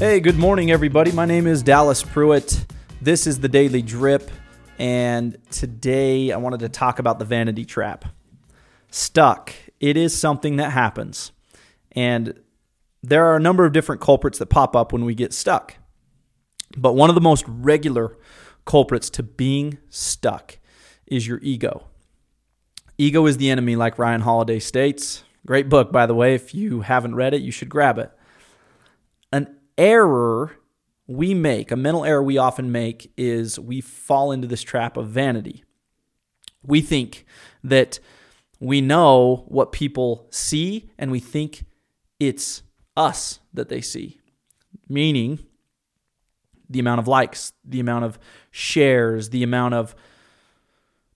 Hey, good morning, everybody. My name is Dallas Pruitt. This is the Daily Drip, and today I wanted to talk about the vanity trap. Stuck. It is something that happens, and there are a number of different culprits that pop up when we get stuck. But one of the most regular culprits to being stuck is your ego. Ego is the enemy, like Ryan Holiday states. Great book, by the way. If you haven't read it, you should grab it. Error we make, a mental error we often make, is we fall into this trap of vanity. We think that we know what people see and we think it's us that they see, meaning the amount of likes, the amount of shares, the amount of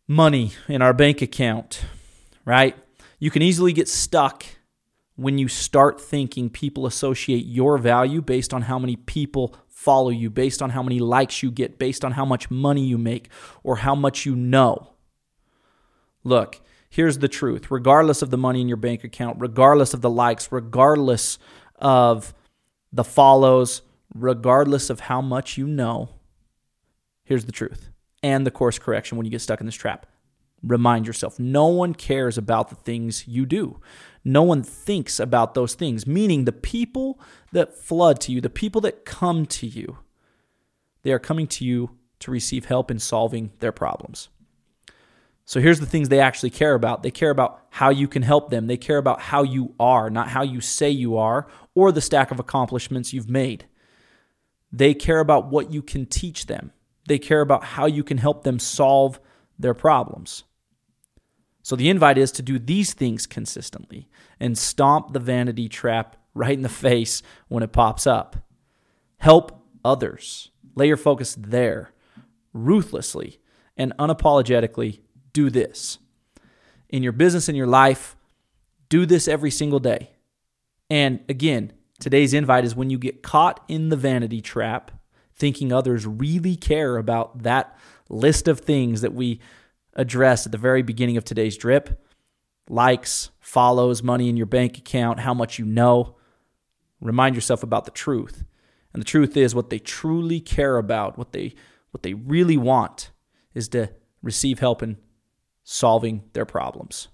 money in our bank account, right? You can easily get stuck when you start thinking people associate your value based on how many people follow you, based on how many likes you get, based on how much money you make, or how much you know. Look, here's the truth regardless of the money in your bank account, regardless of the likes, regardless of the follows, regardless of how much you know, here's the truth and the course correction when you get stuck in this trap. Remind yourself no one cares about the things you do. No one thinks about those things, meaning the people that flood to you, the people that come to you, they are coming to you to receive help in solving their problems. So here's the things they actually care about. They care about how you can help them. They care about how you are, not how you say you are or the stack of accomplishments you've made. They care about what you can teach them. They care about how you can help them solve their problems. So the invite is to do these things consistently and stomp the vanity trap right in the face when it pops up. Help others. Lay your focus there. Ruthlessly and unapologetically do this. In your business, in your life, do this every single day. And again, today's invite is when you get caught in the vanity trap, thinking others really care about that list of things that we address at the very beginning of today's drip likes, follows, money in your bank account, how much you know. Remind yourself about the truth. And the truth is what they truly care about, what they what they really want is to receive help in solving their problems.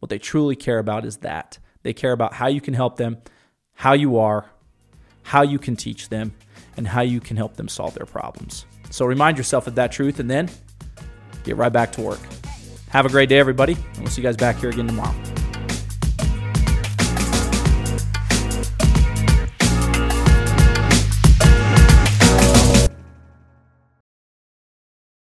What they truly care about is that. They care about how you can help them, how you are, how you can teach them, and how you can help them solve their problems. So remind yourself of that truth and then get right back to work. Have a great day, everybody, and we'll see you guys back here again tomorrow.